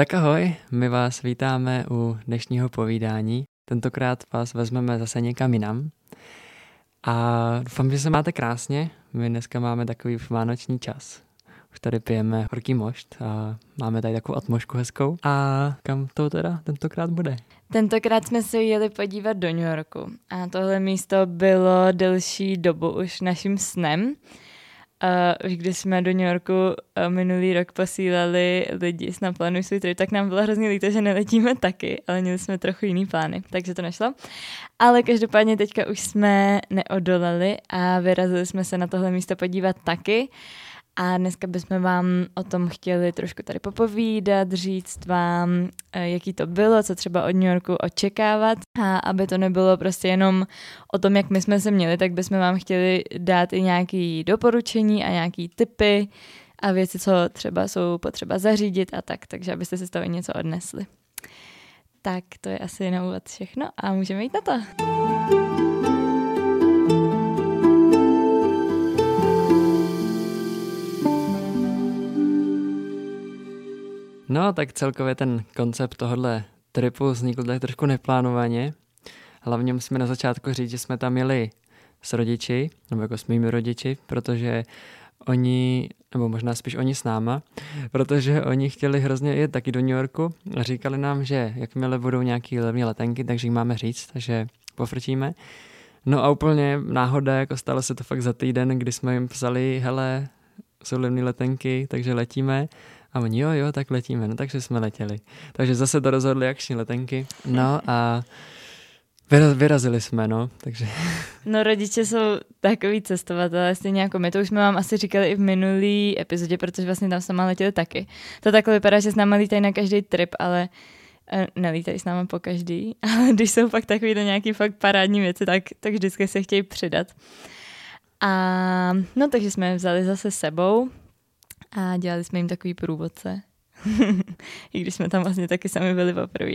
Tak ahoj, my vás vítáme u dnešního povídání. Tentokrát vás vezmeme zase někam jinam. A doufám, že se máte krásně. My dneska máme takový vánoční čas. Už tady pijeme horký mošt a máme tady takovou atmošku hezkou. A kam to teda tentokrát bude? Tentokrát jsme se jeli podívat do New Yorku a tohle místo bylo delší dobu už naším snem. Už když jsme do New Yorku minulý rok posílali lidi s naplánují svůj trip, tak nám bylo hrozně líto, že neletíme taky, ale měli jsme trochu jiný plány, takže to nešlo. Ale každopádně teďka už jsme neodolali a vyrazili jsme se na tohle místo podívat taky. Uh, a dneska bychom vám o tom chtěli trošku tady popovídat, říct vám, eh, jaký to bylo, co třeba od New Yorku očekávat. A aby to nebylo prostě jenom o tom, jak my jsme se měli, tak bychom vám chtěli dát i nějaké doporučení a nějaké tipy a věci, co třeba jsou potřeba zařídit a tak, takže abyste si z toho něco odnesli. Tak to je asi na úvod všechno a můžeme jít na to. No, tak celkově ten koncept tohohle tripu vznikl tak trošku neplánovaně. Hlavně musíme na začátku říct, že jsme tam jeli s rodiči, nebo jako s mými rodiči, protože oni, nebo možná spíš oni s náma, protože oni chtěli hrozně jet taky do New Yorku a říkali nám, že jakmile budou nějaký levné letenky, takže jim máme říct, takže pofrčíme. No a úplně náhoda, jako stalo se to fakt za týden, kdy jsme jim psali, hele, jsou levné letenky, takže letíme. A oni, jo, jo, tak letíme. No takže jsme letěli. Takže zase to rozhodli akční letenky. No a vyrazili jsme, no, takže... No rodiče jsou takový cestovatelé, stejně jako my, to už jsme vám asi říkali i v minulý epizodě, protože vlastně tam sama letěli taky. To takhle vypadá, že s náma lítají na každý trip, ale eh, nelítají s náma po každý, ale když jsou pak takový do nějaký fakt parádní věci, tak, tak vždycky se chtějí přidat. A no takže jsme je vzali zase sebou, a dělali jsme jim takový průvodce. I když jsme tam vlastně taky sami byli poprvé.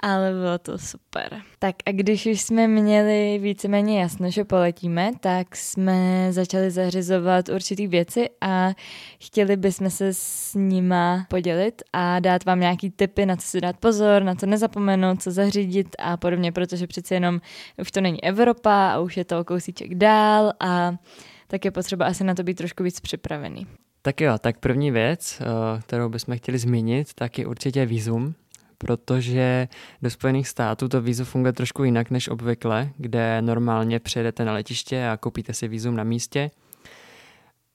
Ale bylo to super. Tak a když už jsme měli víceméně jasno, že poletíme, tak jsme začali zařizovat určitý věci a chtěli bychom se s nima podělit a dát vám nějaký tipy, na co si dát pozor, na co nezapomenout, co zařídit a podobně, protože přece jenom už to není Evropa a už je to kousíček dál a tak je potřeba asi na to být trošku víc připravený. Tak jo, tak první věc, eh, kterou bychom chtěli zmínit, tak je určitě výzum, protože do Spojených států to vízum funguje trošku jinak než obvykle, kde normálně přijedete na letiště a koupíte si vízum na místě.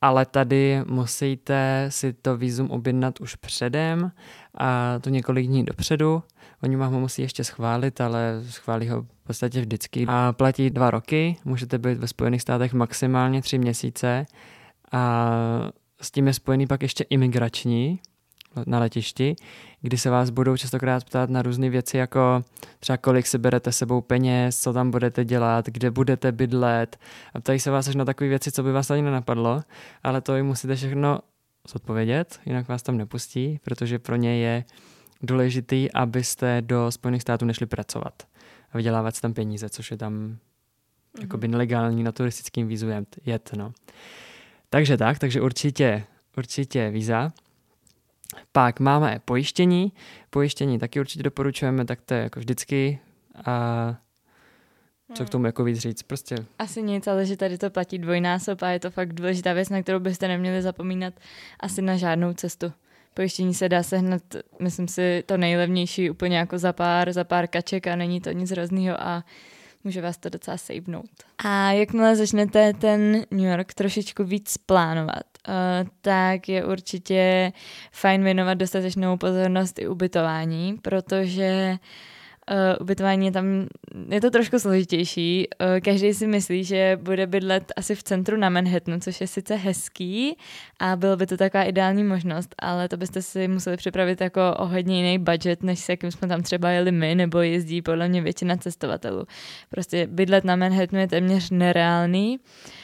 Ale tady musíte si to vízum objednat už předem a to několik dní dopředu. Oni vám ho musí ještě schválit, ale schválí ho v podstatě vždycky. A platí dva roky, můžete být ve Spojených státech maximálně tři měsíce a s tím je spojený pak ještě imigrační na letišti, kdy se vás budou častokrát ptát na různé věci, jako třeba kolik si berete sebou peněz, co tam budete dělat, kde budete bydlet a ptají se vás až na takové věci, co by vás ani nenapadlo, ale to i musíte všechno zodpovědět, jinak vás tam nepustí, protože pro ně je důležitý, abyste do Spojených států nešli pracovat a vydělávat si tam peníze, což je tam mm-hmm. jakoby nelegální na turistickým vízu jet, no. Takže tak, takže určitě, určitě víza. Pak máme pojištění. Pojištění taky určitě doporučujeme, tak to je jako vždycky. A co k tomu jako víc říct? Prostě. Asi nic, ale že tady to platí dvojnásob a je to fakt důležitá věc, na kterou byste neměli zapomínat asi na žádnou cestu. Pojištění se dá sehnat, myslím si, to nejlevnější úplně jako za pár, za pár kaček a není to nic hroznýho a může vás to docela savenout. A jakmile začnete ten New York trošičku víc plánovat, uh, tak je určitě fajn věnovat dostatečnou pozornost i ubytování, protože ubytování je tam, je to trošku složitější. Uh, každý si myslí, že bude bydlet asi v centru na Manhattanu, což je sice hezký a bylo by to taková ideální možnost, ale to byste si museli připravit jako o hodně jiný budget, než se jakým jsme tam třeba jeli my, nebo jezdí podle mě většina cestovatelů. Prostě bydlet na Manhattanu je téměř nereálný. Uh,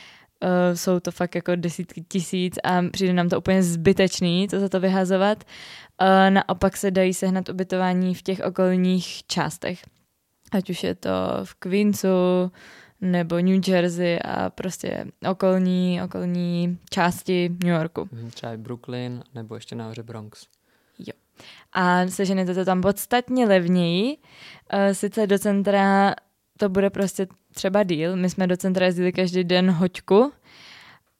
jsou to fakt jako desítky tisíc a přijde nám to úplně zbytečný to za to vyhazovat. Uh, naopak se dají sehnat ubytování v těch okolních částech. Ať už je to v Queensu, nebo New Jersey a prostě okolní, okolní části New Yorku. Mhm, třeba Brooklyn, nebo ještě nahoře Bronx. Jo. a seženete to tam podstatně levněji. Uh, sice do centra to bude prostě třeba díl, my jsme do centra jezdili každý den hoďku,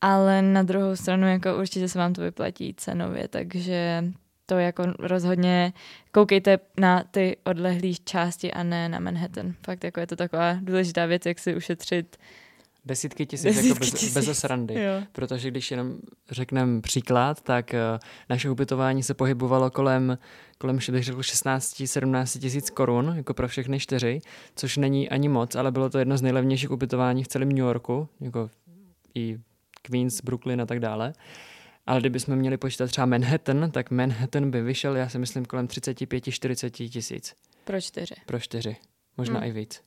ale na druhou stranu jako určitě se vám to vyplatí cenově, takže to jako rozhodně koukejte na ty odlehlé části a ne na Manhattan. Fakt jako je to taková důležitá věc, jak si ušetřit Desítky tisíc, Desítky jako bez, tisíc. bez srandy. Jo. Protože když jenom řekneme příklad, tak uh, naše ubytování se pohybovalo kolem, kolem 16-17 tisíc korun, jako pro všechny čtyři, což není ani moc, ale bylo to jedno z nejlevnějších ubytování v celém New Yorku, jako i Queens, Brooklyn a tak dále. Ale kdybychom měli počítat třeba Manhattan, tak Manhattan by vyšel, já si myslím, kolem 35-40 tisíc. Pro čtyři. Pro čtyři. Možná hmm. i víc.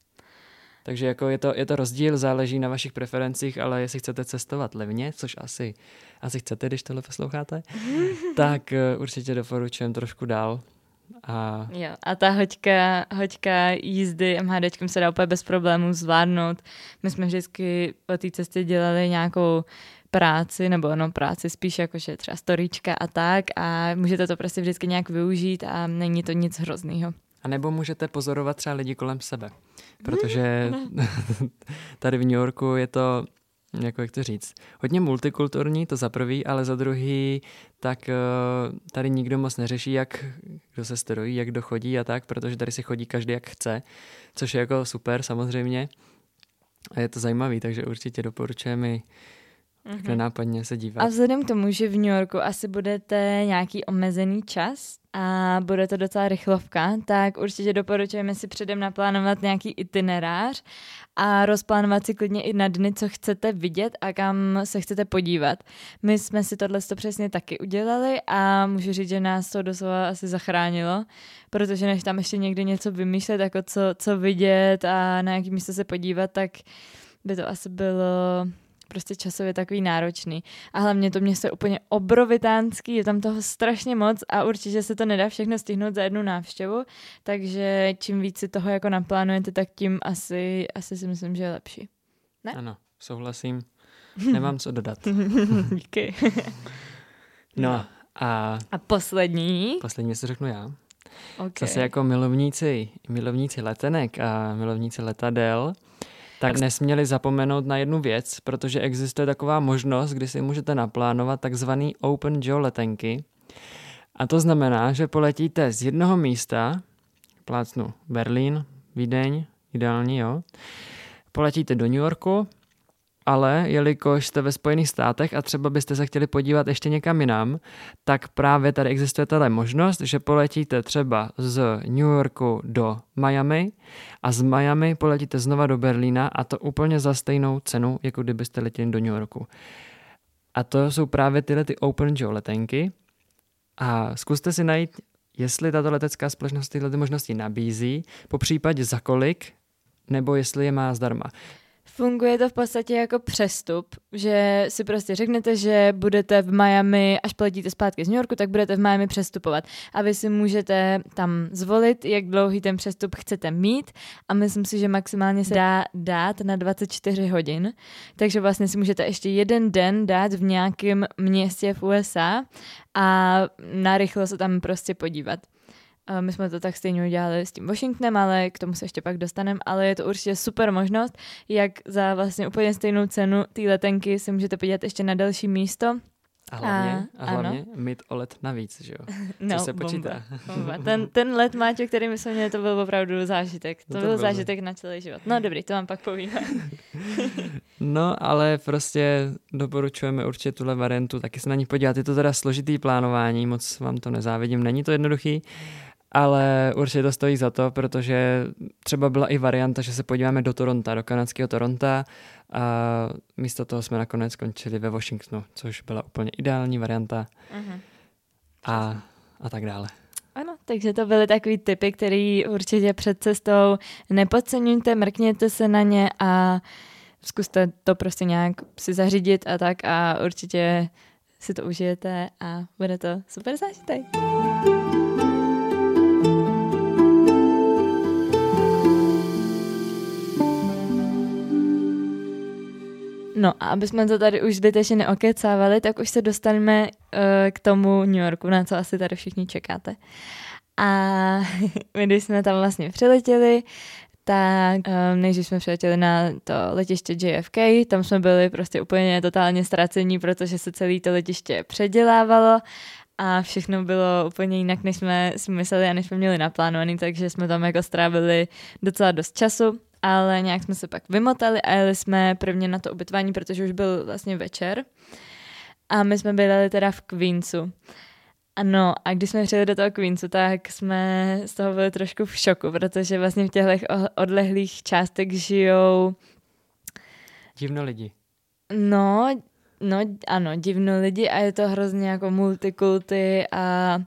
Takže jako je to, je to rozdíl, záleží na vašich preferencích, ale jestli chcete cestovat levně, což asi, asi chcete, když tohle posloucháte, tak uh, určitě doporučujem trošku dál. A... Jo, a ta hoďka, hoďka jízdy MHDčkem se dá úplně bez problémů zvládnout. My jsme vždycky po té cestě dělali nějakou práci, nebo no práci spíš jakože třeba storička a tak a můžete to prostě vždycky nějak využít a není to nic hroznýho. A nebo můžete pozorovat třeba lidi kolem sebe, protože tady v New Yorku je to, jako jak to říct, hodně multikulturní, to za prvý, ale za druhý, tak eh, tady nikdo moc neřeší, jak kdo se strojí, jak kdo chodí a tak, protože tady si chodí každý jak chce, což je jako super samozřejmě. A je to zajímavý, takže určitě doporučujeme mm-hmm. nenápadně se dívat. A vzhledem k tomu, že v New Yorku asi budete nějaký omezený čas a bude to docela rychlovka, tak určitě doporučujeme si předem naplánovat nějaký itinerář a rozplánovat si klidně i na dny, co chcete vidět a kam se chcete podívat. My jsme si tohle to přesně taky udělali a můžu říct, že nás to doslova asi zachránilo, protože než tam ještě někdy něco vymýšlet, jako co, co vidět a na jaký místo se podívat, tak by to asi bylo prostě časově takový náročný. A hlavně to město je úplně obrovitánský, je tam toho strašně moc a určitě se to nedá všechno stihnout za jednu návštěvu, takže čím víc si toho jako naplánujete, tak tím asi, asi si myslím, že je lepší. Ne? Ano, souhlasím. Nemám co dodat. Díky. no a... A poslední? Poslední se řeknu já. Okay. Zase jako milovníci, milovníci letenek a milovníci letadel, tak nesměli zapomenout na jednu věc, protože existuje taková možnost, kdy si můžete naplánovat takzvaný Open Joe letenky. A to znamená, že poletíte z jednoho místa, plácnu Berlín, Vídeň, ideální, jo, poletíte do New Yorku, ale jelikož jste ve Spojených státech a třeba byste se chtěli podívat ještě někam jinam, tak právě tady existuje tady možnost, že poletíte třeba z New Yorku do Miami a z Miami poletíte znova do Berlína a to úplně za stejnou cenu, jako kdybyste letěli do New Yorku. A to jsou právě tyhle ty Open Joe letenky a zkuste si najít, jestli tato letecká společnost tyhle možnosti nabízí, po případě za kolik, nebo jestli je má zdarma. Funguje to v podstatě jako přestup, že si prostě řeknete, že budete v Miami, až poletíte zpátky z New Yorku, tak budete v Miami přestupovat. A vy si můžete tam zvolit, jak dlouhý ten přestup chcete mít a myslím si, že maximálně se dá dát na 24 hodin. Takže vlastně si můžete ještě jeden den dát v nějakém městě v USA a narychlo se tam prostě podívat. My jsme to tak stejně udělali s tím Washingtonem, ale k tomu se ještě pak dostaneme, ale je to určitě super možnost, jak za vlastně úplně stejnou cenu té letenky si můžete podívat ještě na další místo, a hlavně, a, a hlavně mít o let navíc, že jo? No, Co se počítá. Bomba, bomba. Ten, ten let, Máťo, který my jsme měli, to byl opravdu zážitek. To, no to byl bylo. zážitek na celý život. No dobrý, to vám pak povím. no, ale prostě doporučujeme určitě tuhle variantu, taky se na ní podívat. Je to teda složitý plánování, moc vám to nezávidím, není to jednoduchý, ale určitě to stojí za to, protože třeba byla i varianta, že se podíváme do Toronto, do kanadského Toronto a místo toho jsme nakonec skončili ve Washingtonu, což byla úplně ideální varianta uh-huh. a, a tak dále. Ano, takže to byly takový typy, který určitě před cestou nepodceňujte, mrkněte se na ně a zkuste to prostě nějak si zařídit a tak a určitě si to užijete a bude to super zážitek. No a aby jsme to tady už zbytečně neokecávali, tak už se dostaneme uh, k tomu New Yorku, na co asi tady všichni čekáte. A my, když jsme tam vlastně přiletěli, tak um, než jsme přiletěli na to letiště JFK, tam jsme byli prostě úplně totálně ztracení, protože se celé to letiště předělávalo a všechno bylo úplně jinak, než jsme si mysleli a než jsme měli naplánovaný, takže jsme tam jako strávili docela dost času, ale nějak jsme se pak vymotali a jeli jsme prvně na to ubytování, protože už byl vlastně večer a my jsme byli teda v Queensu. Ano, a když jsme přijeli do toho Queensu, tak jsme z toho byli trošku v šoku, protože vlastně v těchto odlehlých částech žijou... Divno lidi. No, no ano, divno lidi a je to hrozně jako multikulty a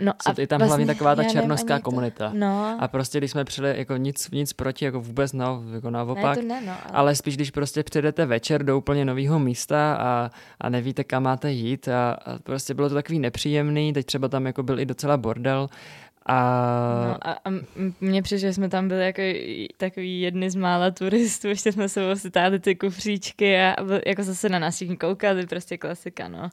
No a je tam vlastně, hlavně taková ta černovská komunita. No. A prostě, když jsme přijeli, jako nic, nic proti, jako vůbec no, jako naopak. Ne, ne, no, ale... ale... spíš, když prostě přijdete večer do úplně nového místa a, a nevíte, kam máte jít a, a, prostě bylo to takový nepříjemný, teď třeba tam jako byl i docela bordel a... No a, a mně přišlo, že jsme tam byli jako takový jedny z mála turistů, ještě jsme se si ty kufříčky a, a jako zase na nás všichni koukali, prostě klasika, no.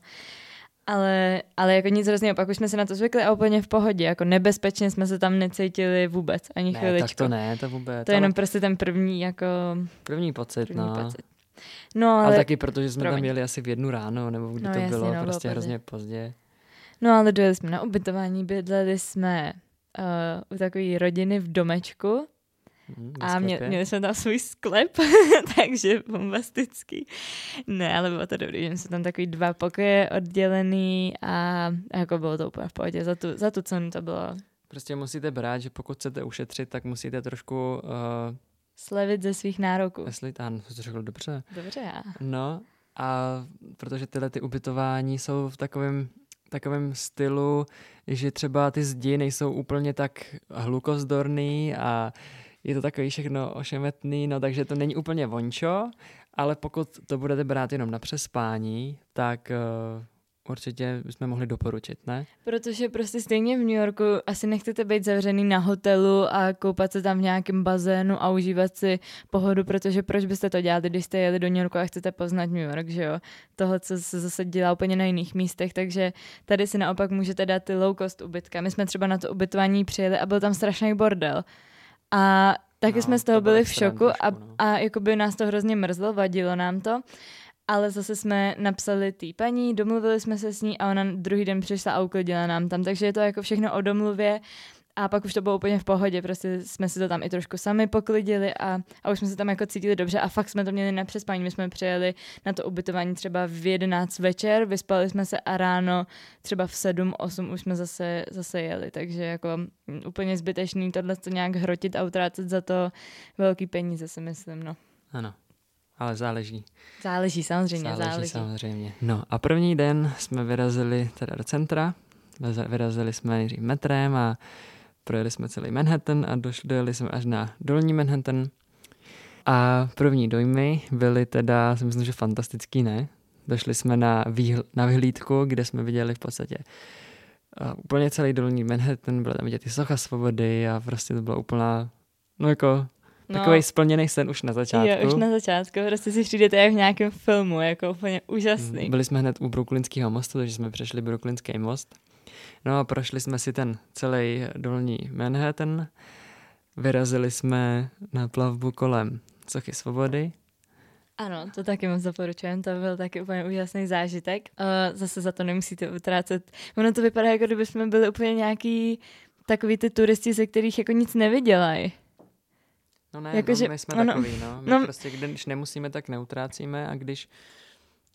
Ale, ale jako nic hrozného, pak už jsme se na to zvykli a úplně v pohodě, jako nebezpečně jsme se tam necítili vůbec, ani ne, chviličku. tak to ne, to vůbec. To je jenom prostě ten první, jako... První pocit, první no. Pocit. No, ale... ale taky protože jsme Promiň. tam jeli asi v jednu ráno, nebo kdy no, to jasně, bylo, no, prostě bylo hrozně pozdě. No ale dojeli jsme na ubytování, bydleli jsme uh, u takové rodiny v domečku, Hmm, a mě, měli jsme tam svůj sklep, takže bombastický. Ne, ale bylo to dobrý, že jsme tam takový dva pokoje oddělený a jako bylo to úplně v pohodě. Za tu, za tu cenu to bylo. Prostě musíte brát, že pokud chcete ušetřit, tak musíte trošku... Uh, Slevit ze svých nároků. Jestli tam, to řekl dobře. Dobře, já. No, a protože tyhle ty ubytování jsou v takovém takovém stylu, že třeba ty zdi nejsou úplně tak hlukozdorný a je to takový všechno ošemetný, no takže to není úplně vončo, ale pokud to budete brát jenom na přespání, tak uh, určitě bychom mohli doporučit, ne? Protože prostě stejně v New Yorku asi nechcete být zavřený na hotelu a koupat se tam v nějakém bazénu a užívat si pohodu, protože proč byste to dělali, když jste jeli do New Yorku a chcete poznat New York, že jo? Tohle, co se zase dělá úplně na jiných místech, takže tady si naopak můžete dát ty low cost ubytka. My jsme třeba na to ubytování přijeli a byl tam strašný bordel. A taky no, jsme z toho to byli v šoku trošku, a, no. a jakoby nás to hrozně mrzlo, vadilo nám to. Ale zase jsme napsali té paní, domluvili jsme se s ní a ona druhý den přišla a uklidila nám tam. Takže je to jako všechno o domluvě a pak už to bylo úplně v pohodě, prostě jsme si to tam i trošku sami poklidili a, a už jsme se tam jako cítili dobře a fakt jsme to měli na přespání. My jsme přijeli na to ubytování třeba v 11 večer, vyspali jsme se a ráno třeba v 7, 8 už jsme zase, zase jeli, takže jako úplně zbytečný tohle to nějak hrotit a utrácet za to velký peníze si myslím, no. Ano, ale záleží. Záleží, samozřejmě, záleží. záleží. samozřejmě. No a první den jsme vyrazili teda do centra, vyrazili jsme nejdřív metrem a projeli jsme celý Manhattan a došli, dojeli jsme až na dolní Manhattan. A první dojmy byly teda, si myslím, že fantastický, ne? Došli jsme na, výhl, na vyhlídku, kde jsme viděli v podstatě uh, úplně celý dolní Manhattan, byly tam vidět ty socha svobody a prostě to byla úplná, no jako No. Takový splněný sen už na začátku. Jo, už na začátku, prostě si přijdete jak v nějakém filmu, jako úplně úžasný. Byli jsme hned u Brooklynského mostu, takže jsme přešli Brooklynský most. No a prošli jsme si ten celý dolní Manhattan, vyrazili jsme na plavbu kolem Sochy svobody. Ano, to taky moc doporučujem, to byl taky úplně úžasný zážitek. Uh, zase za to nemusíte utrácet. Ono to vypadá, jako kdyby jsme byli úplně nějaký takový ty turisti, ze kterých jako nic nevydělají. No ne, jako, no, že, my jsme ano, takový, no. My no. prostě, když nemusíme, tak neutrácíme a když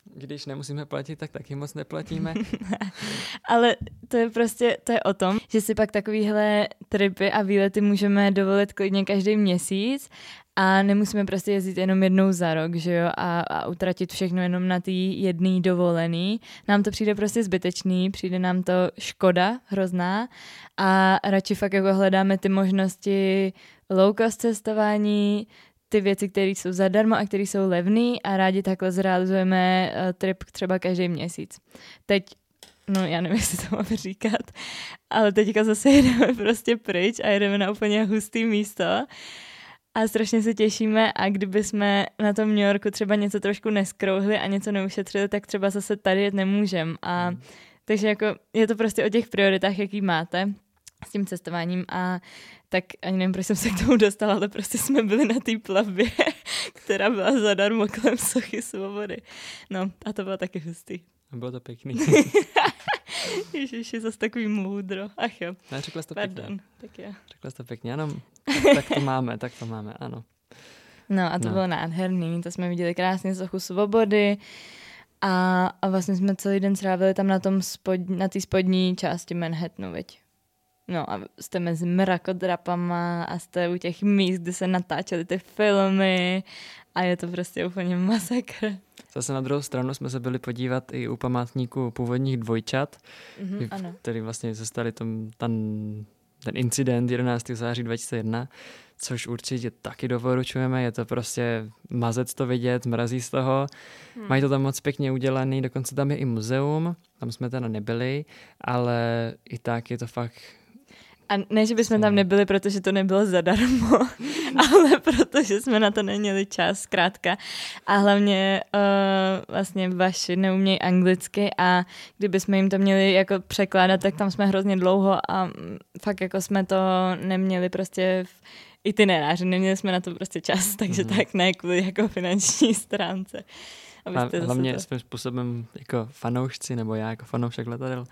když nemusíme platit, tak taky moc neplatíme. Ale to je prostě, to je o tom, že si pak takovýhle tripy a výlety můžeme dovolit klidně každý měsíc a nemusíme prostě jezdit jenom jednou za rok, že jo, a, a utratit všechno jenom na ty jedný dovolený. Nám to přijde prostě zbytečný, přijde nám to škoda hrozná a radši fakt jako hledáme ty možnosti low cost cestování, ty věci, které jsou zadarmo a které jsou levné a rádi takhle zrealizujeme uh, trip třeba každý měsíc. Teď no já nevím, jestli to mám říkat, ale teďka zase jedeme prostě pryč a jedeme na úplně hustý místo a strašně se těšíme a kdyby jsme na tom New Yorku třeba něco trošku neskrouhli a něco neušetřili, tak třeba zase tady jet nemůžem a hmm. takže jako je to prostě o těch prioritách, jaký máte s tím cestováním a tak ani nevím, proč jsem se k tomu dostala, ale prostě jsme byli na té plavbě, která byla zadarmo kolem sochy svobody. No a to bylo taky hustý. Bylo to pěkný. Ježiši, zase takový moudro. Ach jo. Ne, řekla jsi to Pardon. pěkně. Tak jo. Řekla jsi to pěkně, ano. Tak, tak to máme, tak to máme, ano. No a to No. bylo nádherný, to jsme viděli krásně sochu svobody a, a vlastně jsme celý den strávili tam na tom spod, na té spodní části Manhattanu, veď. No a jste mezi mrakodrapama a jste u těch míst, kde se natáčely ty filmy a je to prostě úplně masakr. Zase na druhou stranu jsme se byli podívat i u památníku původních dvojčat, Mhm, ano. který vlastně se stali tom, ten, ten incident 11. září 2001, což určitě taky doporučujeme, je to prostě mazec to vidět, mrazí z toho. Hmm. Mají to tam moc pěkně udělaný, dokonce tam je i muzeum, tam jsme teda nebyli, ale i tak je to fakt A ne, že bychom tam nebyli, protože to nebylo zadarmo, ale protože jsme na to neměli čas, zkrátka. A hlavně uh, vlastně vaši neumějí anglicky a kdyby jsme jim to měli jako překládat, tak tam jsme hrozně dlouho a mm, fakt jako jsme to neměli prostě v itineráři, neměli jsme na to prostě čas, takže Mhm. tak ne kvůli jako finanční stránce. Abyste Hlavně to... svým způsobem jako fanoušci, nebo já jako fanoušek letadel,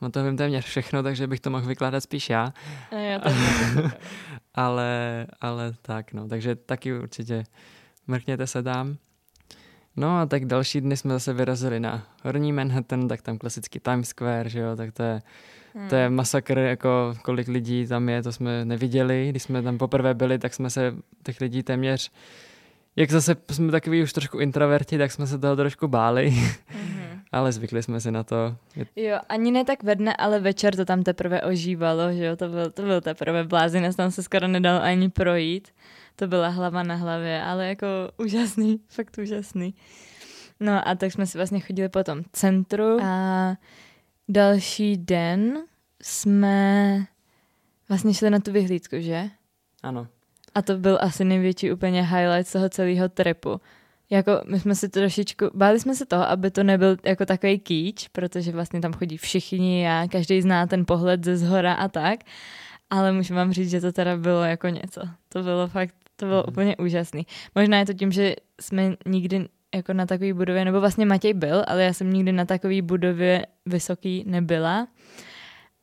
no to vím téměř všechno, takže bych to mohl vykládat spíš já, A já to ale, ale tak no, takže taky určitě mrkněte se tam. No a tak další dny jsme zase vyrazili na Horní Manhattan, tak tam klasický Times Square, že jo, tak to je, Hmm. to je masakr, jako kolik lidí tam je, to jsme neviděli, když jsme tam poprvé byli, tak jsme se těch lidí téměř, jak zase jsme takový už trošku introverti, tak jsme se toho trošku báli, Mhm. Ale zvykli jsme si na to. Jo, ani ne tak ve dne, ale večer to tam teprve ožívalo, že jo, to byl, to byl teprve blázinec, tam se skoro nedalo ani projít. To byla hlava na hlavě, ale jako úžasný, fakt úžasný. No a tak jsme si vlastně chodili po tom centru a další den jsme vlastně šli na tu vyhlídku, že? ano, A to byl asi největší úplně highlight z toho celého tripu. Jako my jsme si trošičku, báli jsme se toho, aby to nebyl jako takový kýč, protože vlastně tam chodí všichni a každý zná ten pohled ze zhora a tak. Ale můžu vám říct, že to teda bylo jako něco. To bylo fakt, to bylo Mhm. úplně úžasný. Možná je to tím, že jsme nikdy jako na takové budově, nebo vlastně Matěj byl, ale já jsem nikdy na takové budově vysoký nebyla.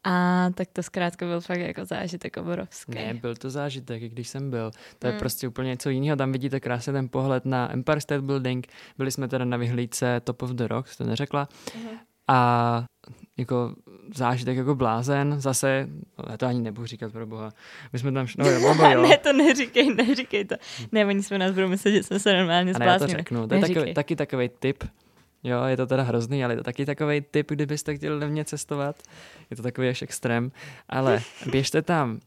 A tak to zkrátka byl fakt jako zážitek obrovský. ne, byl to zážitek, i když jsem byl. To je Hmm. prostě úplně něco jiného, tam vidíte krásně ten pohled na Empire State Building, byli jsme teda na vyhlídce Top of the Rock, to neřekla, Mhm. a jako zážitek jako blázen, zase, no, já to ani nebudu říkat pro boha, my jsme tam, šli- no jo, jo, ne, to neříkej, neříkej to. Ne, oni jsme nás budou myslet, že jsme se normálně a ne, já to zbláznili. řeknu, to je takový, taky takový tip, jo, je to teda hrozný, ale je to taky takový tip, kdybyste chtěli levně cestovat, je to takový až extrém, ale běžte tam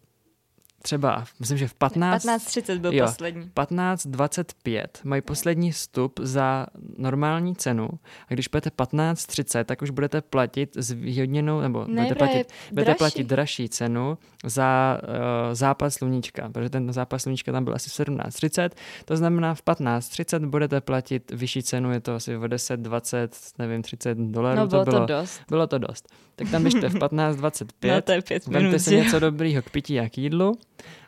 třeba, myslím, že v 15, 15.30 byl Jo. poslední. 15.25 mají poslední vstup za normální cenu a když budete 15.30, tak už budete platit zvýhodněnou, nebo Ne, budete platit, budete dražší. platit dražší cenu za uh, západ sluníčka, protože ten západ sluníčka tam byl asi v 17.30, to znamená v 15.30 budete platit vyšší cenu, je to asi o 10, 20, nevím, 30 dolarů No bylo to to, bylo. dost. bylo to dost. Tak tam běžte v 15.25, No to je pět minut. Vemte si že jo? něco dobrýho k pití a k jídlu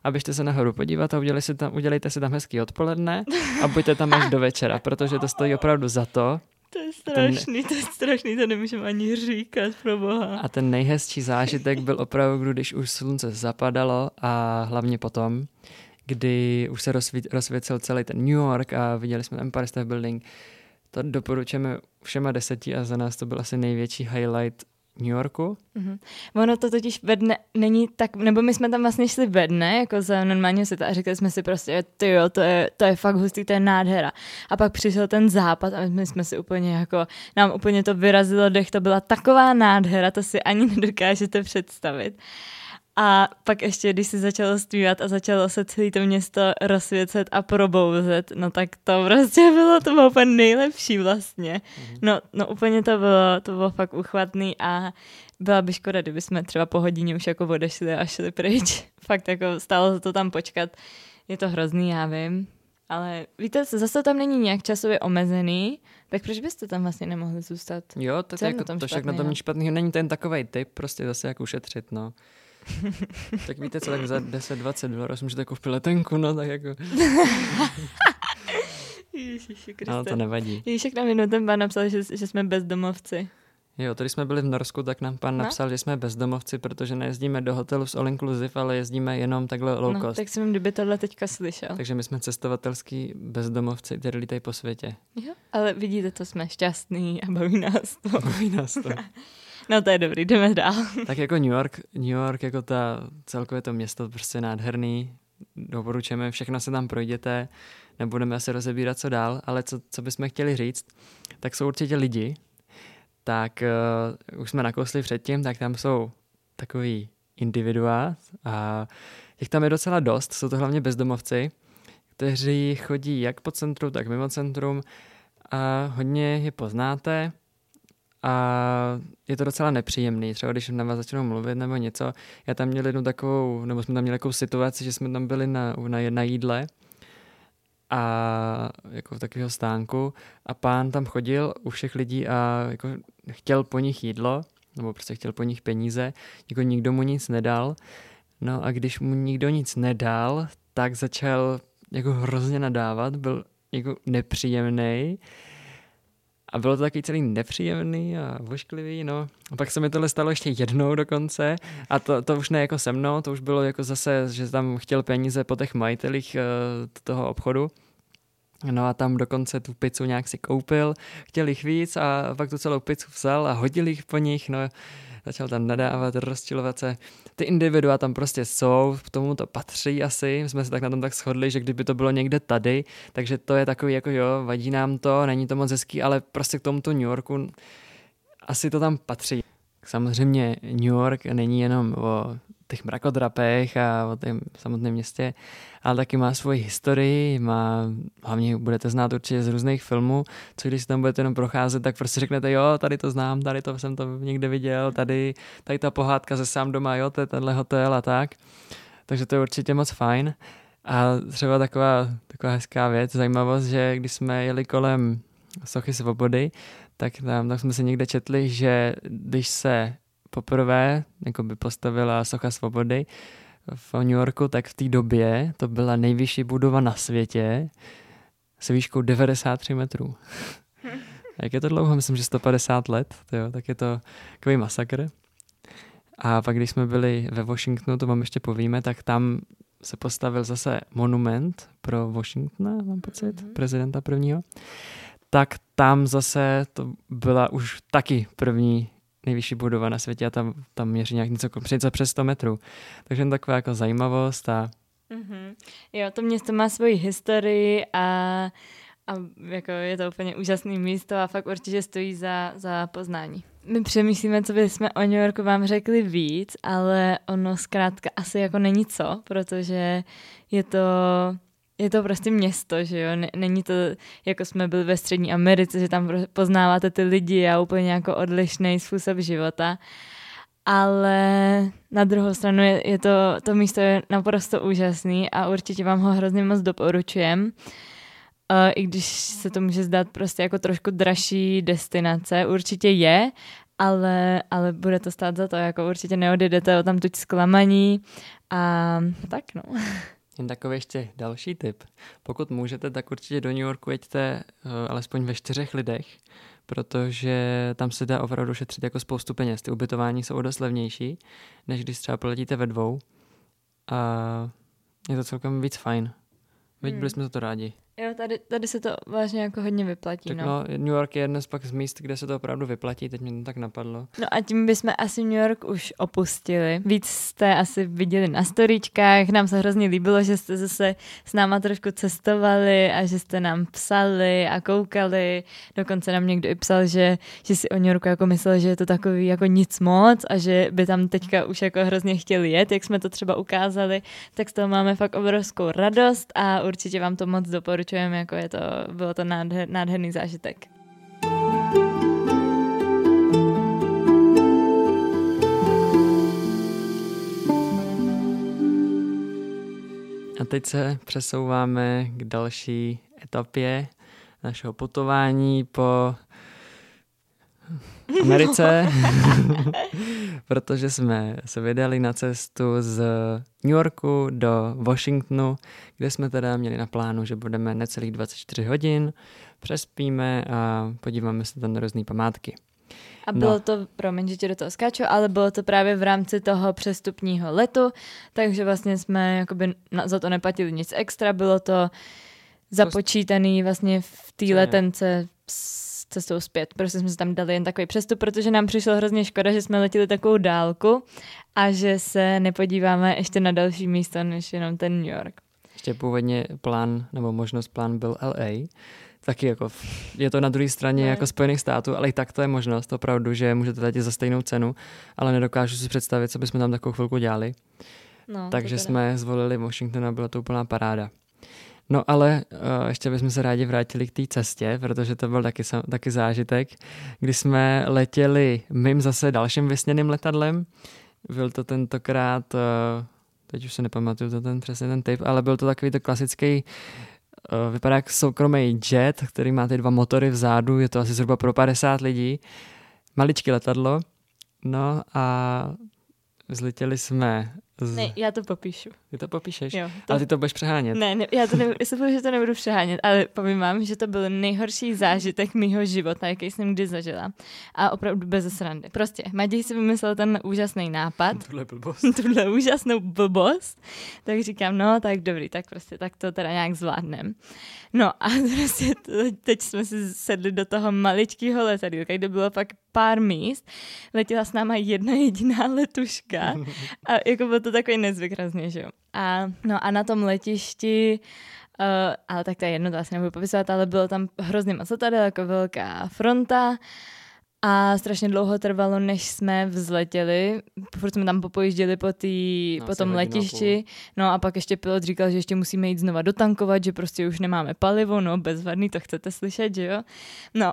a běžte se nahoru podívat a udělejte si tam, udělejte si tam hezký odpoledne a buďte tam až do večera, protože to stojí opravdu za to. To je ten- strašný, to je strašný, to nemůžeme ani říkat, pro boha. A ten nejhezčí zážitek byl opravdu, když už slunce zapadalo a hlavně potom, kdy už se rozsvít, rozsvěcel celý ten New York a viděli jsme Empire State Building. To doporučujeme všema deseti a za nás to byl asi největší highlight New Yorku. Mhm. Ono to totiž ve dne není tak, nebo my jsme tam vlastně šli ve dne, jako za normálního světa a říkali jsme si prostě, ty jo, to je, to je fakt hustý, to je nádhera. A pak přišel ten západ a my jsme si úplně jako, nám úplně to vyrazilo dech, to byla taková nádhera, to si ani nedokážete představit. A pak ještě, když se začalo zpívat a začalo se celé to město rozsvěcet a probouzet, no tak to prostě bylo, to bylo úplně nejlepší vlastně. No, no úplně to bylo, to bylo fakt uchvatný a byla by škoda, kdyby jsme třeba po hodině už jako odešli a šli pryč. Fakt jako stálo za to tam počkat. Je to hrozný, já vím. Ale víte, zase tam není nějak časově omezený, tak proč byste tam vlastně nemohli zůstat? Jo, to, je jako, to však na tom nic špatného není ten takový typ, prostě zase jak ušetřit, no. tak víte co, tak za 10-20 dolarů si můžete koupit letenku, no tak jako... Ježiši Kriste. Ale to nevadí. Ježišek nám jednou ten pán napsal, že, že jsme bezdomovci. Jo, když jsme byli v Norsku, tak nám pán No. napsal, že jsme bezdomovci, protože nejezdíme do hotelu s all inclusive, ale jezdíme jenom takhle low No, cost. tak jsem kdyby tohle teďka slyšel. Takže my jsme cestovatelský bezdomovci, který lítají po světě. Jo, ale vidíte, to jsme šťastný a baví nás to. Baví nás to. No to je dobrý, jdeme dál. tak jako New York, New York jako ta celkově to město prostě nádherný, doporučujeme, všechno se tam projděte, nebudeme asi rozebírat co dál, ale co, co bychom chtěli říct, tak jsou určitě lidi, tak uh, už jsme nakousli předtím, tak tam jsou takový individua a těch tam je docela dost, jsou to hlavně bezdomovci, kteří chodí jak po centru, tak mimo centrum a hodně je poznáte a je to docela nepříjemný, třeba když na vás začnou mluvit nebo něco. Já tam měl jednu takovou, nebo jsme tam měli takovou situaci, že jsme tam byli na, na, na jídle a jako v takového stánku a pán tam chodil u všech lidí a jako chtěl po nich jídlo, nebo prostě chtěl po nich peníze, jako nikdo mu nic nedal. No a když mu nikdo nic nedal, tak začal jako hrozně nadávat, byl jako nepříjemný a bylo to taky celý nepříjemný a vošklivý, no. A pak se mi tohle stalo ještě jednou dokonce a to, to už ne jako se mnou, to už bylo jako zase, že tam chtěl peníze po těch majitelích uh, toho obchodu. No a tam dokonce tu pizzu nějak si koupil, chtěl jich víc a pak tu celou pizzu vzal a hodil jich po nich, no začal tam nadávat, rozčilovat se. Ty individua tam prostě jsou, k tomu to patří asi, my jsme se tak na tom tak shodli, že kdyby to bylo někde tady, takže to je takový jako jo, vadí nám to, není to moc hezký, ale prostě k tomuto New Yorku asi to tam patří. Samozřejmě New York není jenom o těch mrakodrapech a o tom samotném městě, ale taky má svoji historii, má, hlavně budete znát určitě z různých filmů, co když si tam budete jenom procházet, tak prostě řeknete, jo, tady to znám, tady to jsem to někde viděl, tady, tady ta pohádka ze sám doma, jo, to je tenhle hotel a tak. Takže to je určitě moc fajn. A třeba taková, taková hezká věc, zajímavost, že když jsme jeli kolem Sochy svobody, tak tam tak jsme si někde četli, že když se poprvé jako by postavila Socha svobody v New Yorku, tak v té době to byla nejvyšší budova na světě s výškou 93 metrů. Jak je to dlouho? Myslím, že 150 let, jo, tak je to takový masakr. A pak, když jsme byli ve Washingtonu, to vám ještě povíme, tak tam se postavil zase monument pro Washingtona, mám pocit, mm-hmm. prezidenta prvního. Tak tam zase to byla už taky první nejvyšší budova na světě a tam, tam měří nějak něco, přes 100 metrů. Takže jen taková jako zajímavost a... Mm-hmm. Jo, to město má svoji historii a, a jako je to úplně úžasné místo a fakt určitě stojí za, za poznání. My přemýšlíme, co bychom o New Yorku vám řekli víc, ale ono zkrátka asi jako není co, protože je to je to prostě město, že jo, není to, jako jsme byli ve střední Americe, že tam poznáváte ty lidi a úplně jako odlišný způsob života, ale na druhou stranu je, je to, to místo je naprosto úžasný a určitě vám ho hrozně moc doporučujem. Uh, I když se to může zdát prostě jako trošku dražší destinace, určitě je, ale, ale bude to stát za to, jako určitě neodjedete o tam tuď zklamaní a tak no. Jen takový ještě další tip. Pokud můžete, tak určitě do New Yorku jeďte uh, alespoň ve čtyřech lidech, protože tam se dá opravdu šetřit jako spoustu peněz. Ty ubytování jsou o dost levnější, než když třeba poletíte ve dvou. A je to celkem víc fajn. Veď hmm. byli jsme za to rádi. Jo, tady, tady se to vážně jako hodně vyplatí. Tak no. no, New York je jeden z pak z míst, kde se to opravdu vyplatí, teď mě to tak napadlo. No a tím bychom asi New York už opustili. Víc jste asi viděli na storíčkách, nám se hrozně líbilo, že jste zase s náma trošku cestovali a že jste nám psali a koukali. Dokonce nám někdo i psal, že, že si o New Yorku jako myslel, že je to takový jako nic moc a že by tam teďka už jako hrozně chtěli jet, jak jsme to třeba ukázali, tak z toho máme fakt obrovskou radost a určitě vám to moc doporučuji doporučujeme, jako je to, bylo to nádher, nádherný zážitek. A teď se přesouváme k další etapě našeho putování po Americe, protože jsme se vydali na cestu z New Yorku do Washingtonu, kde jsme teda měli na plánu, že budeme necelých 24 hodin, přespíme a podíváme se tam na různé památky. A bylo no. to, promiň, že tě do toho skáču, ale bylo to právě v rámci toho přestupního letu, takže vlastně jsme jakoby za to neplatili nic extra, bylo to započítaný vlastně v té letence s cestou zpět. Prostě jsme se tam dali jen takový přestup, protože nám přišlo hrozně škoda, že jsme letěli takovou dálku a že se nepodíváme ještě na další místo, než jenom ten New York. Ještě původně plán, nebo možnost plán byl LA, taky jako je to na druhé straně ne. jako Spojených států, ale i tak to je možnost, opravdu, že můžete letět za stejnou cenu, ale nedokážu si představit, co bychom tam takovou chvilku dělali. No, Takže jsme zvolili Washington a byla to úplná paráda. No ale uh, ještě bychom se rádi vrátili k té cestě, protože to byl taky, taky zážitek, kdy jsme letěli mým zase dalším vysněným letadlem. Byl to tentokrát, uh, teď už se nepamatuju to ten přesně ten typ, ale byl to takový to klasický uh, vypadá jak soukromý jet, který má ty dva motory vzadu, je to asi zhruba pro 50 lidí. Maličké letadlo. No a zletěli jsme z... Ne, já to popíšu. Ty to popíšeš? Jo, to... Ale ty to budeš přehánět. Ne, ne já to nebudu, já že to nebudu přehánět, ale povím vám, že to byl nejhorší zážitek mýho života, jaký jsem kdy zažila. A opravdu bez srandy. Prostě Matěj si vymyslel ten úžasný nápad. Tuhle blbost. Tuhle úžasnou blbost. Tak říkám, no tak dobrý, tak prostě tak to teda nějak zvládnem. No a prostě teď jsme si sedli do toho maličkého letadílka, kde bylo pak pár míst. Letěla s náma jedna jediná letuška a jako bylo to takový nezvyk hrozně, že jo. A, no a na tom letišti Uh, ale tak to je jedno, to asi nebudu popisovat, ale bylo tam hrozně moc letadel, jako velká fronta. A strašně dlouho trvalo, než jsme vzletěli, protože jsme tam popojížděli po, tý, no, po tom letišti, no a pak ještě pilot říkal, že ještě musíme jít znova dotankovat, že prostě už nemáme palivo, no bezvadný, to chcete slyšet, že jo? No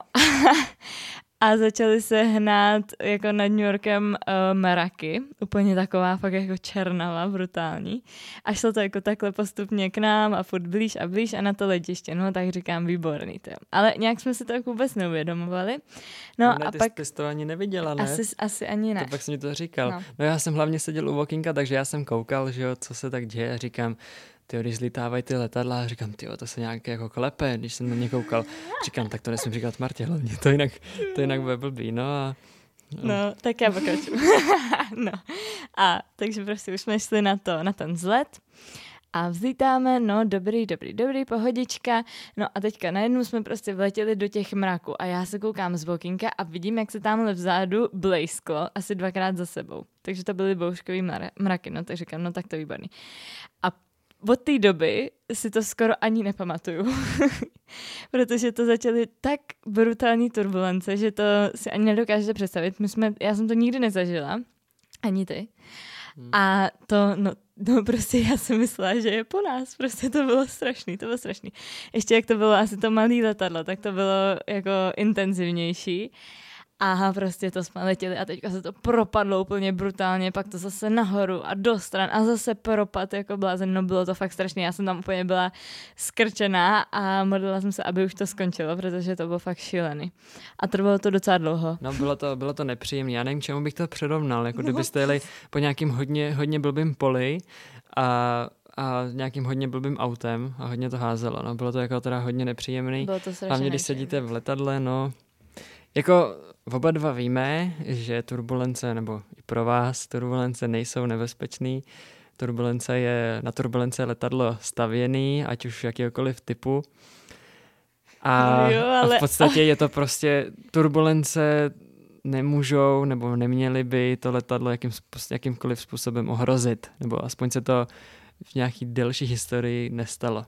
a začali se hnát jako nad New Yorkem uh, mraky, úplně taková fakt jako černava, brutální. A šlo to jako takhle postupně k nám a furt blíž a blíž a na to letiště, no tak říkám výborný to. Ale nějak jsme si to jako vůbec neuvědomovali. No, no ne, a ty pak... Jsi to ani neviděla, ne? Asi, asi ani ne. To pak jsi mi to říkal. No. no já jsem hlavně seděl u Walkinga, takže já jsem koukal, že jo, co se tak děje a říkám, ty když zlítávají ty letadla, a říkám, ty to se nějak jako klepe, když jsem na ně koukal. Říkám, tak to nesmím říkat Martě hlavně, to jinak, to jinak bude blbý, no a No, no tak já pokračuju. no. A takže prostě už jsme šli na to, na ten vzlet a vzlítáme, no dobrý, dobrý, dobrý, pohodička. No a teďka najednou jsme prostě vletěli do těch mraků a já se koukám z bokinka a vidím, jak se tamhle vzadu blejsklo asi dvakrát za sebou. Takže to byly bouškový mraky, no tak říkám, no tak to výborný. A od té doby si to skoro ani nepamatuju, protože to začaly tak brutální turbulence, že to si ani nedokážete představit. My jsme, já jsem to nikdy nezažila, ani ty. Hmm. A to, no, no prostě já jsem myslela, že je po nás, prostě to bylo strašný, to bylo strašný. Ještě jak to bylo asi to malé letadlo, tak to bylo jako intenzivnější. Aha, prostě to jsme letěli a teďka se to propadlo úplně brutálně, pak to zase nahoru a do stran a zase propad jako blázen, no bylo to fakt strašné, já jsem tam úplně byla skrčená a modlila jsem se, aby už to skončilo, protože to bylo fakt šílený. A trvalo to docela dlouho. No bylo to, bylo to nepříjemné, já nevím, čemu bych to předovnal, jako kdybyste jeli po nějakým hodně, hodně blbým poli a a nějakým hodně blbým autem a hodně to házelo. No, bylo to jako teda hodně nepříjemný. Bylo to Hlavně když sedíte v letadle, no, jako oba dva víme, že turbulence, nebo i pro vás turbulence nejsou nebezpečný. Turbulence je, na turbulence je letadlo stavěný, ať už jakýkoliv typu. A, jo, ale... a v podstatě je to prostě turbulence nemůžou nebo neměly by to letadlo jakým, jakýmkoliv způsobem ohrozit, nebo aspoň se to v nějaký delší historii nestalo.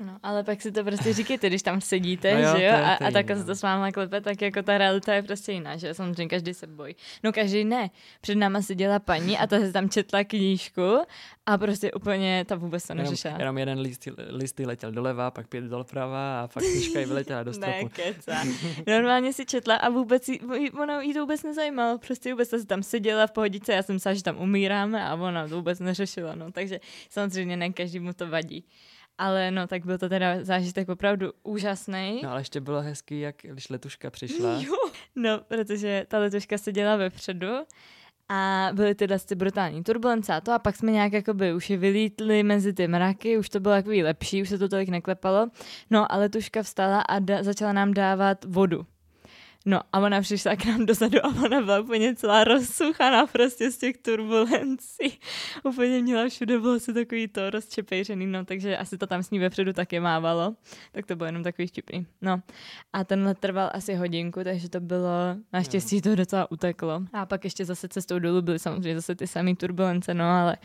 No, ale pak si to prostě říkejte, když tam sedíte, no jo, že jo, a, a takhle se to s váma klepe, tak jako ta realita je prostě jiná, že samozřejmě každý se bojí. No každý ne. Před náma seděla paní a ta se tam četla knížku a prostě úplně ta vůbec to neřešila. Jenom, jenom jeden list, list letěl doleva, pak pět doprava a pak knížka ji vyletěla do stropu. ne, Normálně si četla a vůbec jí, ona jí to vůbec nezajímalo, prostě vůbec se tam seděla v pohodice, já jsem sa, že tam umíráme a ona to vůbec neřešila, no, takže samozřejmě ne každému to vadí. Ale no, tak byl to teda zážitek opravdu úžasný. No ale ještě bylo hezký, jak když letuška přišla. Jo. No, protože ta letuška seděla vepředu a byly tyhle ty brutální turbulence a to a pak jsme nějak jakoby už je vylítli mezi ty mraky, už to bylo takový lepší, už se to tolik neklepalo. No a letuška vstala a da- začala nám dávat vodu. No a ona přišla k nám dozadu a ona byla úplně celá rozsuchaná prostě z těch turbulencí. úplně měla všude bylo se takový to rozčepejřený, no takže asi to tam s ní vepředu taky mávalo. Tak to bylo jenom takový vtipný. No a tenhle trval asi hodinku, takže to bylo, naštěstí to docela uteklo. A pak ještě zase cestou dolů byly samozřejmě zase ty samé turbulence, no ale,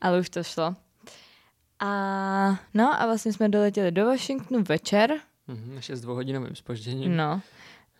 ale už to šlo. A no a vlastně jsme doletěli do Washingtonu večer. Mhm, ještě s dvouhodinovým spožděním. No,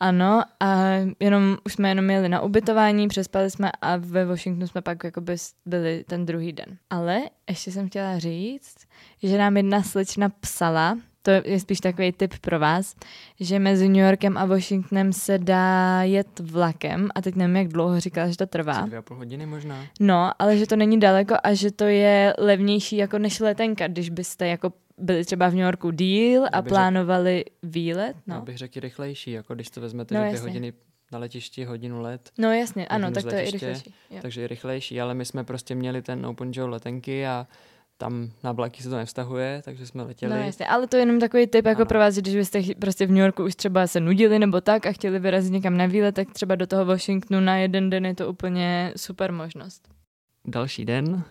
ano, a jenom, už jsme jenom jeli na ubytování, přespali jsme a ve Washingtonu jsme pak jakoby byli ten druhý den. Ale ještě jsem chtěla říct, že nám jedna slečna psala, to je spíš takový tip pro vás, že mezi New Yorkem a Washingtonem se dá jet vlakem a teď nevím, jak dlouho říkala, že to trvá. Dvě a půl hodiny možná. No, ale že to není daleko a že to je levnější jako než letenka, když byste jako byli třeba v New Yorku díl a plánovali výlet. No. No, bych řekl rychlejší, jako když to vezmete No, no, dvě jasně. hodiny na letišti, hodinu let, no jasně, ano, tak to je i letiště, rychlejší. Jo. takže i rychlejší, ale my jsme prostě měli ten Open Joe letenky a tam na vlaky se to nevztahuje, takže jsme letěli. No jasně, ale to je jenom takový tip jako Ano. pro vás, že když byste prostě v New Yorku už třeba se nudili nebo tak a chtěli vyrazit někam na výlet, tak třeba do toho Washingtonu na jeden den je to úplně super možnost. Další den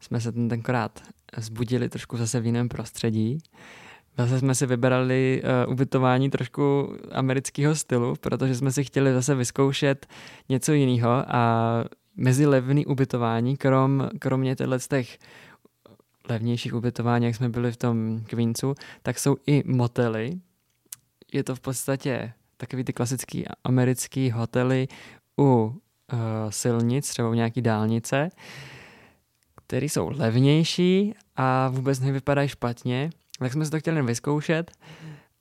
jsme se ten tenkrát zbudili trošku zase v jiném prostředí. Zase jsme si vybrali uh, ubytování trošku amerického stylu, protože jsme si chtěli zase vyzkoušet něco jiného a mezi levný ubytování, krom, kromě těchto těch levnějších ubytování, jak jsme byli v tom Queensu, tak jsou i motely. Je to v podstatě takový ty klasický americký hotely u uh, silnic, třeba u nějaký dálnice, které jsou levnější a vůbec nevypadají špatně. Tak jsme si to chtěli vyzkoušet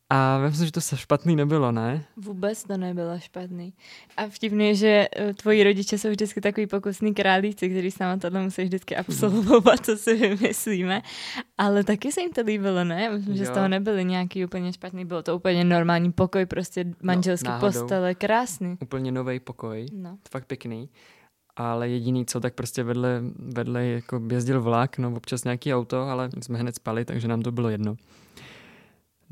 a myslím, že to se špatný nebylo, ne? Vůbec to nebylo špatný. A vtipný je, že eh, tvoji rodiče jsou vždycky takový pokusný králíci, který s náma tohle musí vždycky absolvovat, co si vymyslíme. Ale taky se jim to líbilo, ne? Myslím, že z Jo. toho nebyly nějaký úplně špatný. Bylo to úplně normální pokoj, prostě manželský náhodou. postele, krásný. Úplně nový pokoj, No. fakt pěkný. Ale jediný co, tak prostě vedle, vedle jako jezdil vlak, no občas nějaký auto, ale my jsme hned spali, takže nám to bylo jedno.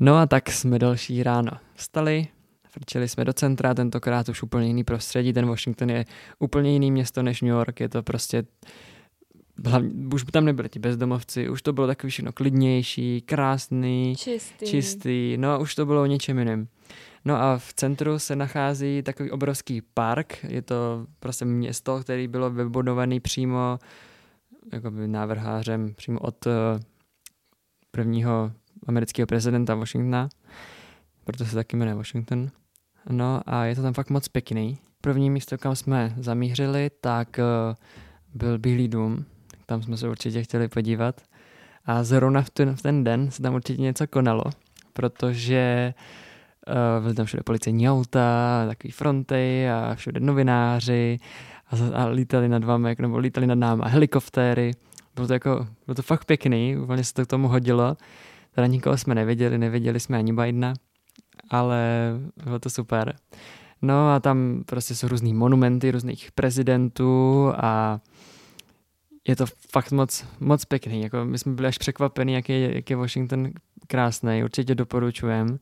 No a tak jsme další ráno vstali, frčeli jsme do centra, tentokrát už úplně jiný prostředí, ten Washington je úplně jiný město než New York, je to prostě hlavně, už tam nebyli ti bezdomovci, už to bylo takový všechno klidnější, krásný, Čistý. čistý, no a už to bylo o něčem jiném. No a v centru se nachází takový obrovský park, je to prostě město, který bylo vybudovaný přímo jakoby návrhářem, přímo od eh, prvního amerického prezidenta Washingtona, proto se taky jmenuje Washington. No a je to tam fakt moc pěkný. První místo, kam jsme zamířili, tak eh, byl Bílý dům, tam jsme se určitě chtěli podívat. A zrovna v ten, v ten den se tam určitě něco konalo, protože uh, byly tam všude policejní auta, takový fronty a všude novináři a, a lítali nad vámi, nebo lítali nad námi helikoptéry. Bylo to jako, bylo to fakt pěkný, úplně se to k tomu hodilo. Teda nikoho jsme neviděli, neviděli jsme ani Bidena, ale bylo to super. No a tam prostě jsou různý monumenty různých prezidentů a je to fakt moc, moc pěkný. Jako my jsme byli až překvapení, jak je, jak je Washington krásný. Určitě doporučujem.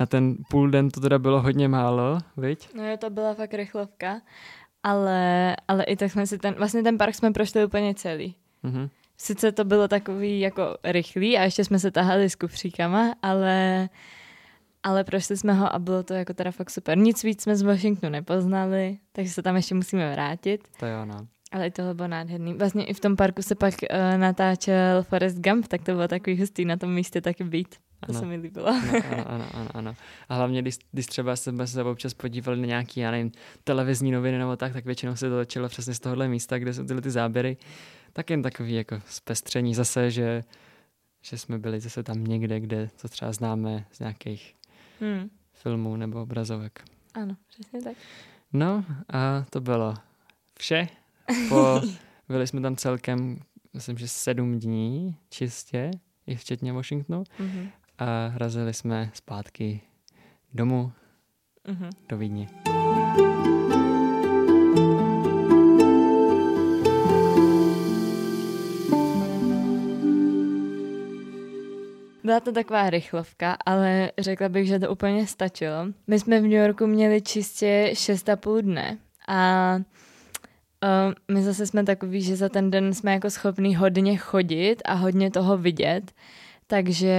Na ten půl den to teda bylo hodně málo, viď? No jo, to byla fakt rychlovka. Ale, ale i tak jsme si ten, vlastně ten park jsme prošli úplně celý. Mhm. Sice to bylo takový jako rychlý a ještě jsme se tahali s kufříkama, ale, ale prošli jsme ho a bylo to jako teda fakt super. Nic víc jsme z Washingtonu nepoznali, takže se tam ještě musíme vrátit. To jo, no. Ale i tohle bylo nádherný. Vlastně i v tom parku se pak uh, natáčel Forrest Gump, tak to bylo takový hustý na tom místě taky být. To Ano. se mi líbilo. Ano, ano, ano, ano, ano. A hlavně, když, když třeba jsme se občas podívali na nějaký, já nevím, televizní noviny nebo tak, tak většinou se to točilo přesně z tohohle místa, kde jsou tyhle ty záběry. Tak jen takový jako zpestření zase, že, že jsme byli zase tam někde, kde to třeba známe z nějakých Hmm. filmů nebo obrazovek. Ano, přesně tak. No a to bylo vše. Po, byli jsme tam celkem, myslím, že sedm dní čistě. i včetně Washingtonu. Mm-hmm. A razili jsme zpátky domů mm-hmm. do Vídně. Byla to taková rychlovka, ale řekla bych, že to úplně stačilo. My jsme v New Yorku měli čistě 6,5 dne a uh, my zase jsme takový, že za ten den jsme jako schopní hodně chodit a hodně toho vidět. Takže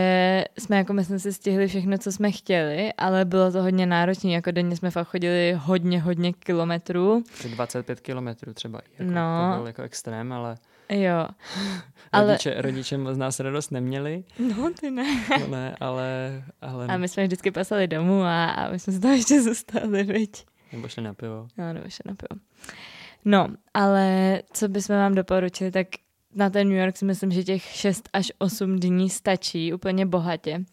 jsme jako myslím si stihli všechno, co jsme chtěli, ale bylo to hodně náročné, jako denně jsme fakt chodili hodně, hodně kilometrů. 25 kilometrů třeba, jako, no. to byl jako extrém, ale Jo. Ale... Rodiče, rodiče z nás radost neměli. No, ty ne. No ne, ale... ale... A my jsme vždycky pasali domů a, a my jsme se tam ještě zůstali, viď? Nebo šli na pivo. No, nebo šli na pivo. No, ale co bychom vám doporučili, tak na ten New York si myslím, že těch 6 až 8 dní stačí úplně bohatě.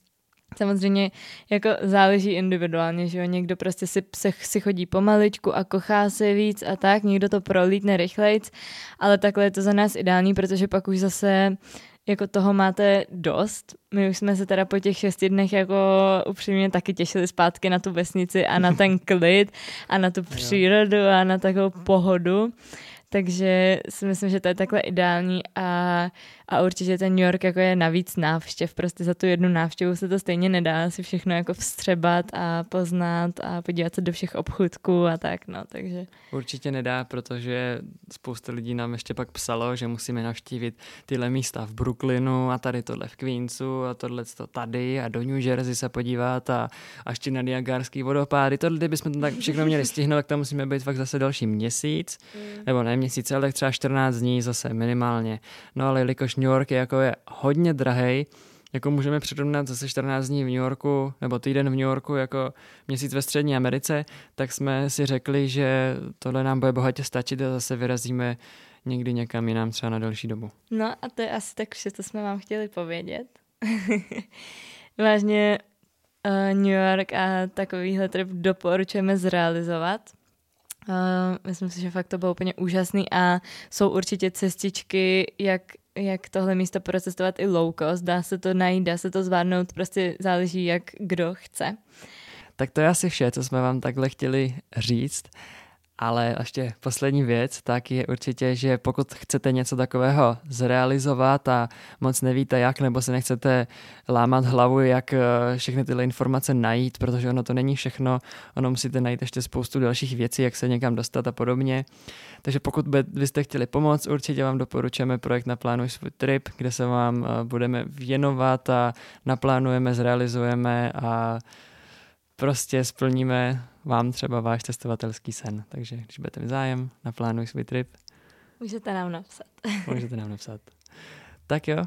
Samozřejmě jako záleží individuálně, že jo, někdo prostě si, si, si chodí pomaličku a kochá se víc a tak, někdo to prolítne rychlejc, ale takhle je to za nás ideální, protože pak už zase jako toho máte dost. My už jsme se teda po těch šesti dnech jako upřímně taky těšili zpátky na tu vesnici a na ten klid a na tu přírodu a na takovou pohodu. Takže si myslím, že to je takhle ideální a, a určitě ten New York jako je navíc návštěv. Prostě za tu jednu návštěvu se to stejně nedá si všechno jako vstřebat a poznat a podívat se do všech obchůdků a tak, no, takže. Určitě nedá, protože spousta lidí nám ještě pak psalo, že musíme navštívit tyhle místa v Brooklynu a tady tohle v Queensu a tohle to tady a do New Jersey se podívat a až ti na Niagarský vodopády. Tohle, kdybychom to tak všechno měli stihnout, tak tam musíme být fakt zase další měsíc, mm. nebo ne měsíce, ale třeba 14 dní zase minimálně. No ale jelikož New York je jako je hodně drahej, jako můžeme přirovnat zase 14 dní v New Yorku, nebo týden v New Yorku jako měsíc ve střední Americe, tak jsme si řekli, že tohle nám bude bohatě stačit a zase vyrazíme někdy někam jinam třeba na další dobu. No a to je asi tak vše, co jsme vám chtěli povědět. Vážně uh, New York a takovýhle trip doporučujeme zrealizovat. Uh, myslím si, že fakt to bylo úplně úžasný a jsou určitě cestičky, jak, jak tohle místo procestovat i low cost. Dá se to najít, dá se to zvládnout, prostě záleží, jak kdo chce. Tak to je asi vše, co jsme vám takhle chtěli říct. Ale ještě poslední věc, tak je určitě, že pokud chcete něco takového zrealizovat a moc nevíte jak, nebo se nechcete lámat hlavu, jak eh, všechny tyhle informace najít, protože ono to není všechno, ono musíte najít ještě spoustu dalších věcí, jak se někam dostat a podobně. Takže pokud byste chtěli pomoct, určitě vám doporučujeme projekt Naplánuj svůj trip, kde se vám eh, budeme věnovat a naplánujeme, zrealizujeme a prostě splníme vám třeba váš cestovatelský sen. Takže když budete mít zájem, naplánuj svůj trip. Můžete nám napsat. Můžete nám napsat. Tak jo.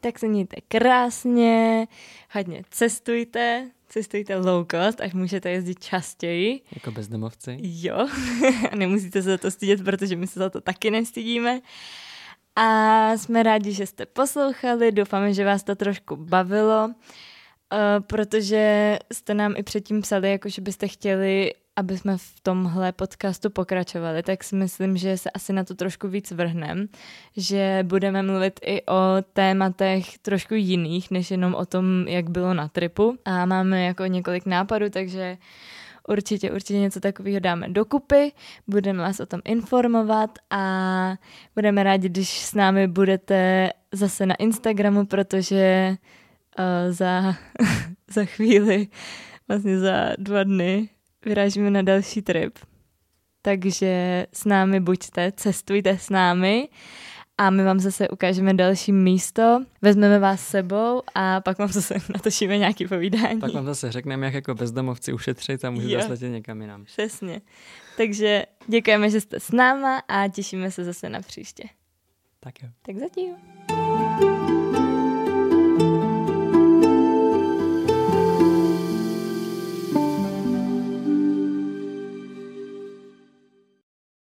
Tak se mějte krásně, hodně cestujte, cestujte low cost, až můžete jezdit častěji. Jako bezdomovci. Jo, nemusíte se za to stydět, protože my se za to taky nestydíme. A jsme rádi, že jste poslouchali, doufáme, že vás to trošku bavilo. Uh, protože jste nám i předtím psali, jako že byste chtěli, aby jsme v tomhle podcastu pokračovali, tak si myslím, že se asi na to trošku víc vrhnem, že budeme mluvit i o tématech trošku jiných, než jenom o tom, jak bylo na tripu. A máme jako několik nápadů, takže určitě, určitě něco takového dáme dokupy, budeme vás o tom informovat a budeme rádi, když s námi budete zase na Instagramu, protože uh, za, za chvíli, vlastně za dva dny, vyrážíme na další trip. Takže s námi buďte, cestujte s námi a my vám zase ukážeme další místo, vezmeme vás sebou a pak vám zase natočíme nějaký povídání. Pak vám zase řekneme, jak jako bezdomovci ušetřit a můžete zase letět někam jinam. Přesně. Takže děkujeme, že jste s náma a těšíme se zase na příště. Tak jo. Tak zatím.